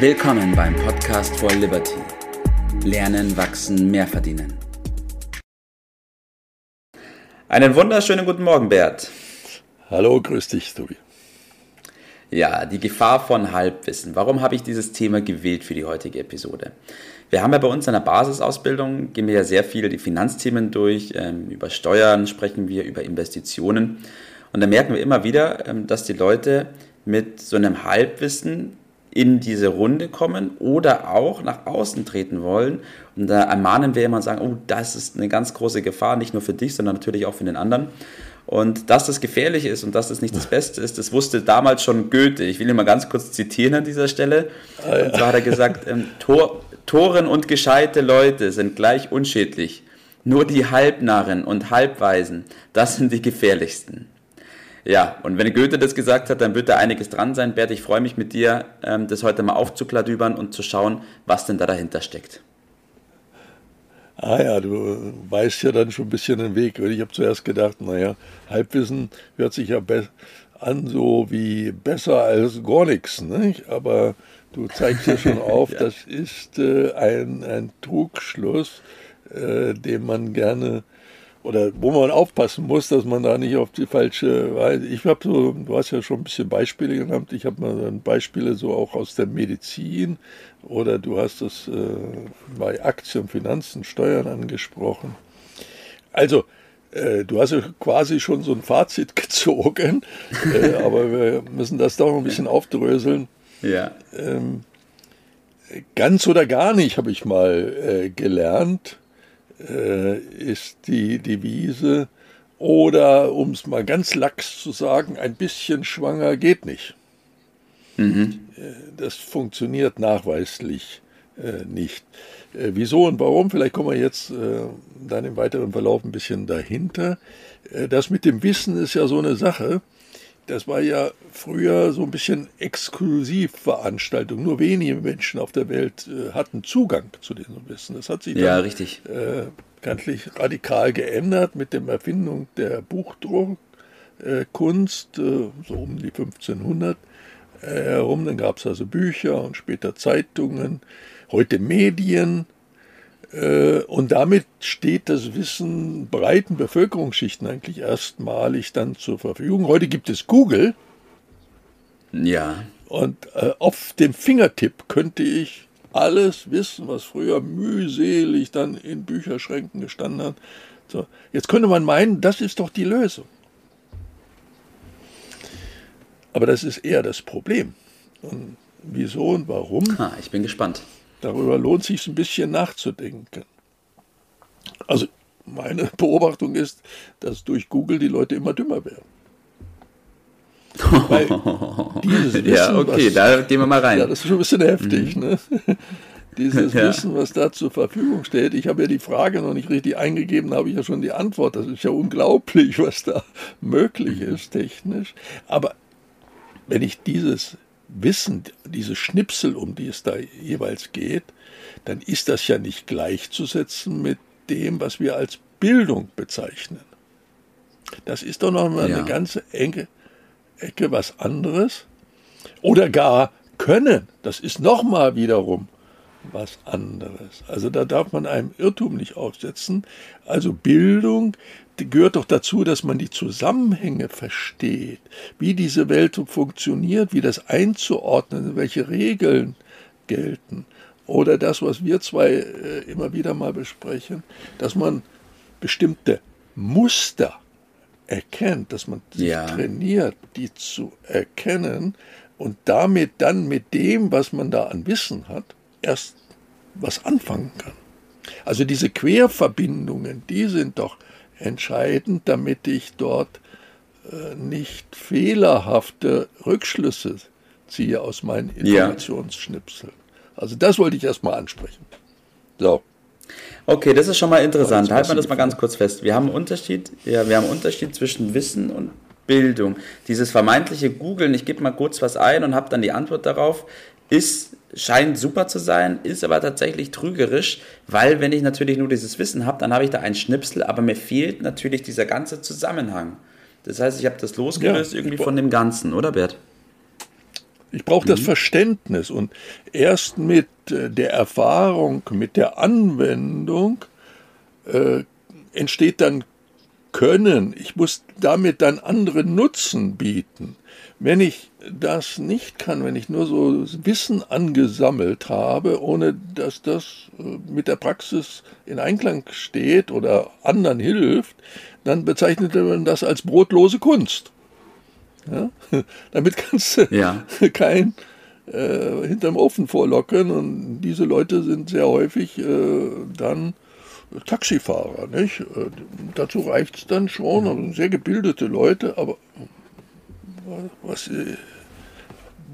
Willkommen beim Podcast for Liberty. Lernen, wachsen, mehr verdienen. Einen wunderschönen guten Morgen, Bert. Hallo, grüß dich, Tobi. Ja, die Gefahr von Halbwissen. Warum habe ich dieses Thema gewählt für die heutige Episode? Wir haben ja bei uns in der Basisausbildung, gehen wir ja sehr viel die Finanzthemen durch, ähm, über Steuern sprechen wir, über Investitionen. Und da merken wir immer wieder, ähm, dass die Leute mit so einem Halbwissen in diese Runde kommen oder auch nach außen treten wollen. Und da ermahnen wir immer und sagen, oh, das ist eine ganz große Gefahr, nicht nur für dich, sondern natürlich auch für den anderen. Und dass das gefährlich ist und dass das nicht das Beste ist, das wusste damals schon Goethe. Ich will ihn mal ganz kurz zitieren an dieser Stelle. Ah, ja. Und zwar hat er gesagt, ähm, Tor, Toren und gescheite Leute sind gleich unschädlich. Nur die Halbnarren und Halbweisen, das sind die gefährlichsten. Ja, und wenn Goethe das gesagt hat, dann wird da einiges dran sein. Bert, ich freue mich mit dir, ähm, das heute mal aufzukladübern und zu schauen, was denn da dahinter steckt. Ah ja, du weißt ja dann schon ein bisschen den Weg. Ich habe zuerst gedacht, naja, Halbwissen hört sich ja an so wie besser als gar nichts. Nicht? Aber du zeigst ja schon auf, ja. das ist äh, ein, ein Trugschluss, äh, den man gerne oder wo man aufpassen muss, dass man da nicht auf die falsche Weise. Ich habe so, du hast ja schon ein bisschen Beispiele genannt, ich habe mal Beispiele so auch aus der Medizin oder du hast das äh, bei Aktien, Finanzen, Steuern angesprochen. Also, äh, du hast ja quasi schon so ein Fazit gezogen, äh, aber wir müssen das doch ein bisschen aufdröseln. Ja. Ähm, ganz oder gar nicht, habe ich mal äh, gelernt äh, ist die Devise. Oder, um es mal ganz lax zu sagen, ein bisschen schwanger geht nicht. Mhm. Äh, das funktioniert nachweislich äh, nicht. Äh, wieso und warum? Vielleicht kommen wir jetzt äh, dann im weiteren Verlauf ein bisschen dahinter. Äh, das mit dem Wissen ist ja so eine Sache das war ja früher so ein bisschen Exklusivveranstaltung. Nur wenige Menschen auf der Welt äh, hatten Zugang zu diesem Wissen. Das hat sich dann ja, richtig. Äh, gantlich radikal geändert mit der Erfindung der Buchdruckkunst, äh, so um die 1500 äh, herum. Dann gab es also Bücher und später Zeitungen, heute Medien und damit steht das Wissen breiten Bevölkerungsschichten eigentlich erstmalig dann zur Verfügung. Heute gibt es Google. Ja. Und äh, auf dem Fingertipp könnte ich alles wissen, was früher mühselig dann in Bücherschränken gestanden hat. So, jetzt könnte man meinen, das ist doch die Lösung. Aber das ist eher das Problem. Und wieso und warum? Ah, ich bin gespannt. Darüber lohnt sich ein bisschen nachzudenken. Also meine Beobachtung ist, dass durch Google die Leute immer dümmer werden. Weil dieses Wissen, ja, okay, was, da gehen wir mal rein. Ja, das ist schon ein bisschen heftig. Mhm. Ne? Dieses ja. Wissen, was da zur Verfügung steht. Ich habe ja die Frage noch nicht richtig eingegeben, habe ich ja schon die Antwort. Das ist ja unglaublich, was da möglich mhm. ist technisch. Aber wenn ich dieses wissen, diese Schnipsel, um die es da jeweils geht, dann ist das ja nicht gleichzusetzen mit dem, was wir als Bildung bezeichnen. Das ist doch noch mal ja. eine ganze enge Ecke was anderes. Oder gar können, das ist noch mal wiederum was anderes. Also da darf man einem Irrtum nicht aufsetzen. Also Bildung gehört doch dazu, dass man die Zusammenhänge versteht, wie diese Welt funktioniert, wie das einzuordnen, welche Regeln gelten. Oder das, was wir zwei äh, immer wieder mal besprechen, dass man bestimmte Muster erkennt, dass man sich ja. trainiert, die zu erkennen und damit dann mit dem, was man da an Wissen hat, erst was anfangen kann. Also diese Querverbindungen, die sind doch entscheidend, damit ich dort äh, nicht fehlerhafte Rückschlüsse ziehe aus meinen Informationsschnipseln. Ja. Also das wollte ich erstmal ansprechen. So. Okay, das ist schon mal interessant. Halten wir das mal ganz kurz fest. Wir haben einen Unterschied, ja, wir haben einen Unterschied zwischen Wissen und Bildung. Dieses vermeintliche Googeln, ich gebe mal kurz was ein und habe dann die Antwort darauf, ist scheint super zu sein, ist aber tatsächlich trügerisch, weil wenn ich natürlich nur dieses Wissen habe, dann habe ich da einen Schnipsel, aber mir fehlt natürlich dieser ganze Zusammenhang. Das heißt, ich habe das losgelöst ja. irgendwie von dem Ganzen, oder Bert? Ich brauche das mhm. Verständnis und erst mit äh, der Erfahrung, mit der Anwendung äh, entsteht dann Können. Ich muss damit dann anderen Nutzen bieten. Wenn ich das nicht kann, wenn ich nur so Wissen angesammelt habe, ohne dass das äh, mit der Praxis in Einklang steht oder anderen hilft, dann bezeichnet man das als brotlose Kunst. Ja? Damit kannst du ja. kein äh, hinterm Ofen vorlocken und diese Leute sind sehr häufig äh, dann Taxifahrer. Nicht? Äh, dazu reicht es dann schon, also sehr gebildete Leute, aber was, äh,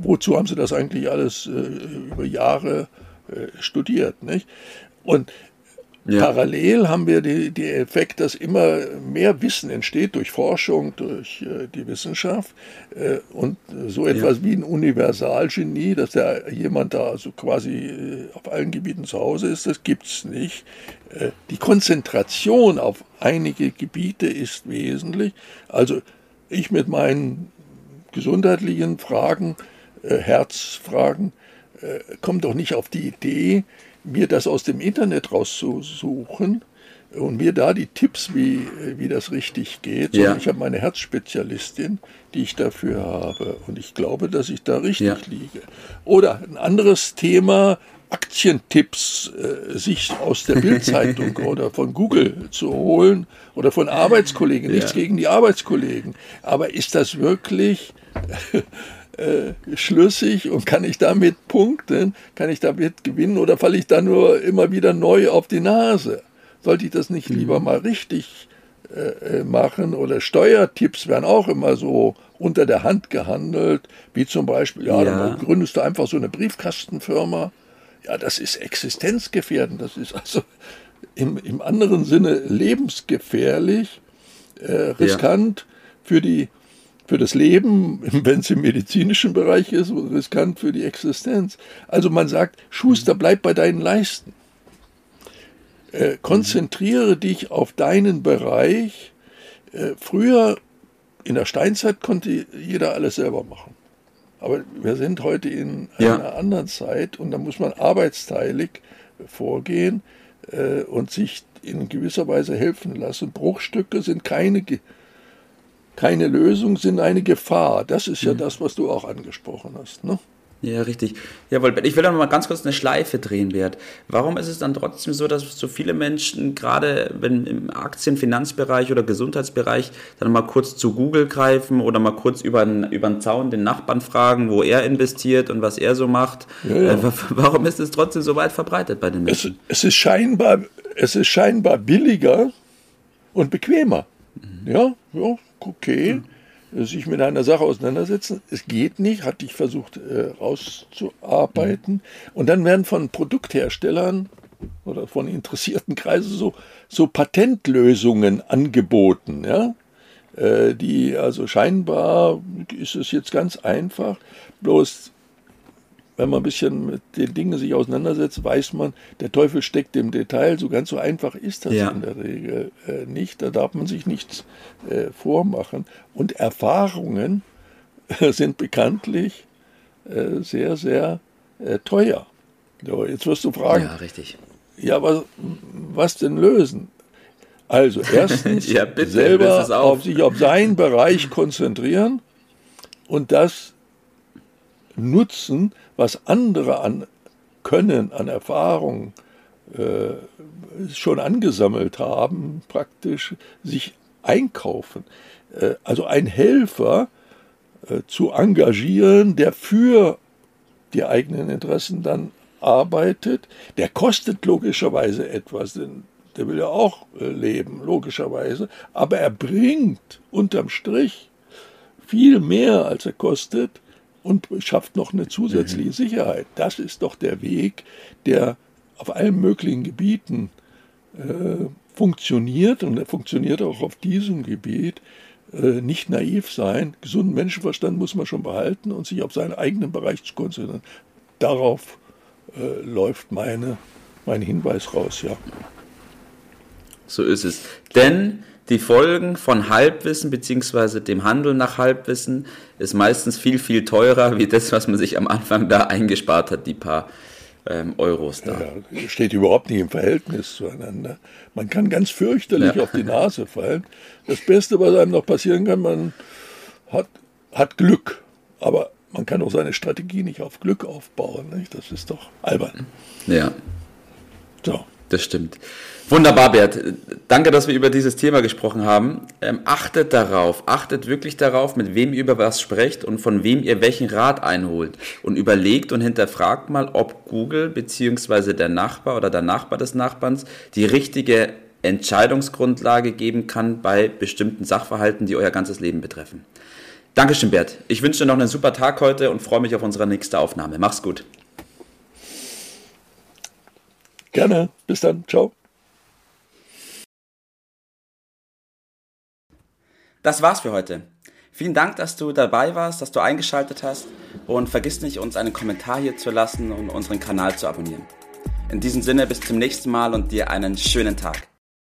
wozu haben sie das eigentlich alles äh, über Jahre studiert? Nicht? Und ja. Parallel haben wir den die Effekt, dass immer mehr Wissen entsteht durch Forschung, durch äh, die Wissenschaft äh, und so etwas ja. wie ein Universalgenie, dass da jemand da also quasi äh, auf allen Gebieten zu Hause ist, das gibt es nicht. Äh, die Konzentration auf einige Gebiete ist wesentlich. Also ich mit meinen gesundheitlichen Fragen, äh, Herzfragen, äh, komme doch nicht auf die Idee, mir das aus dem Internet rauszusuchen und mir da die Tipps, wie, wie das richtig geht. Ja. Ich habe meine Herzspezialistin, die ich dafür habe. Und ich glaube, dass ich da richtig ja. liege. Oder ein anderes Thema, Aktientipps äh, sich aus der Bildzeitung oder von Google zu holen oder von Arbeitskollegen. Nichts ja. gegen die Arbeitskollegen. Aber ist das wirklich äh, schlüssig und kann ich damit punkten, kann ich damit gewinnen oder falle ich da nur immer wieder neu auf die Nase? Sollte ich das nicht mhm. lieber mal richtig äh, äh, machen oder Steuertipps werden auch immer so unter der Hand gehandelt, wie zum Beispiel, ja, ja. dann gründest du einfach so eine Briefkastenfirma. Ja, das ist existenzgefährdend, das ist also im, im anderen Sinne lebensgefährlich, äh, riskant ja. für die für das Leben, wenn es im medizinischen Bereich ist, riskant für die Existenz. Also man sagt, Schuster, bleib bei deinen Leisten. Äh, konzentriere dich auf deinen Bereich. Äh, früher, in der Steinzeit, konnte jeder alles selber machen. Aber wir sind heute in ja. einer anderen Zeit und da muss man arbeitsteilig vorgehen äh, und sich in gewisser Weise helfen lassen. Bruchstücke sind keine keine Lösung, sind eine Gefahr. Das ist ja mhm. das, was du auch angesprochen hast. Ne? Ja, richtig. Jawohl, ich will da noch mal ganz kurz eine Schleife drehen, Bert. Warum ist es dann trotzdem so, dass so viele Menschen, gerade wenn im Aktien-, Finanzbereich oder Gesundheitsbereich, dann mal kurz zu Google greifen oder mal kurz über den, über den Zaun den Nachbarn fragen, wo er investiert und was er so macht? Ja, ja. Äh, warum ist es trotzdem so weit verbreitet bei den Menschen? Es, es, ist, scheinbar, es ist scheinbar billiger und bequemer. Mhm. Ja, ja, okay, mhm. sich mit einer Sache auseinandersetzen. Es geht nicht, hatte ich versucht äh, rauszuarbeiten. Mhm. Und dann werden von Produktherstellern oder von interessierten Kreisen so, so Patentlösungen angeboten, ja, äh, die also scheinbar ist es jetzt ganz einfach, bloß wenn man ein bisschen mit den Dingen sich auseinandersetzt, weiß man, der Teufel steckt im Detail. So ganz so einfach ist das ja. in der Regel äh, nicht. Da darf man sich nichts äh, vormachen. Und Erfahrungen äh, sind bekanntlich äh, sehr, sehr äh, teuer. So, jetzt wirst du fragen. Ja, richtig. Ja, was, was denn lösen? Also erstens ja, bitte, selber auf. auf sich auf seinen Bereich konzentrieren und das nutzen, was andere an Können, an Erfahrung äh, schon angesammelt haben, praktisch sich einkaufen. Äh, also ein Helfer äh, zu engagieren, der für die eigenen Interessen dann arbeitet, der kostet logischerweise etwas, denn der will ja auch äh, leben, logischerweise, aber er bringt unterm Strich viel mehr, als er kostet, und schafft noch eine zusätzliche mhm. Sicherheit. Das ist doch der Weg, der auf allen möglichen Gebieten äh, funktioniert und er funktioniert auch auf diesem Gebiet. Äh, nicht naiv sein, gesunden Menschenverstand muss man schon behalten und sich auf seinen eigenen Bereich zu konzentrieren. Darauf äh, läuft meine, mein Hinweis raus, ja. So ist es. Denn die Folgen von Halbwissen bzw. dem Handel nach Halbwissen ist meistens viel, viel teurer, wie das, was man sich am Anfang da eingespart hat, die paar ähm, Euros da. Ja, steht überhaupt nicht im Verhältnis zueinander. Man kann ganz fürchterlich ja. auf die Nase fallen. Das Beste, was einem noch passieren kann, man hat, hat Glück. Aber man kann auch seine Strategie nicht auf Glück aufbauen. Nicht? Das ist doch albern. Ja. So. Das stimmt. Wunderbar, Bert. Danke, dass wir über dieses Thema gesprochen haben. Ähm, achtet darauf, achtet wirklich darauf, mit wem ihr über was sprecht und von wem ihr welchen Rat einholt. Und überlegt und hinterfragt mal, ob Google bzw. der Nachbar oder der Nachbar des Nachbarns die richtige Entscheidungsgrundlage geben kann bei bestimmten Sachverhalten, die euer ganzes Leben betreffen. Dankeschön, Bert. Ich wünsche dir noch einen super Tag heute und freue mich auf unsere nächste Aufnahme. Mach's gut. Gerne. Bis dann. Ciao. Das war's für heute. Vielen Dank, dass du dabei warst, dass du eingeschaltet hast und vergiss nicht, uns einen Kommentar hier zu lassen und unseren Kanal zu abonnieren. In diesem Sinne, bis zum nächsten Mal und dir einen schönen Tag.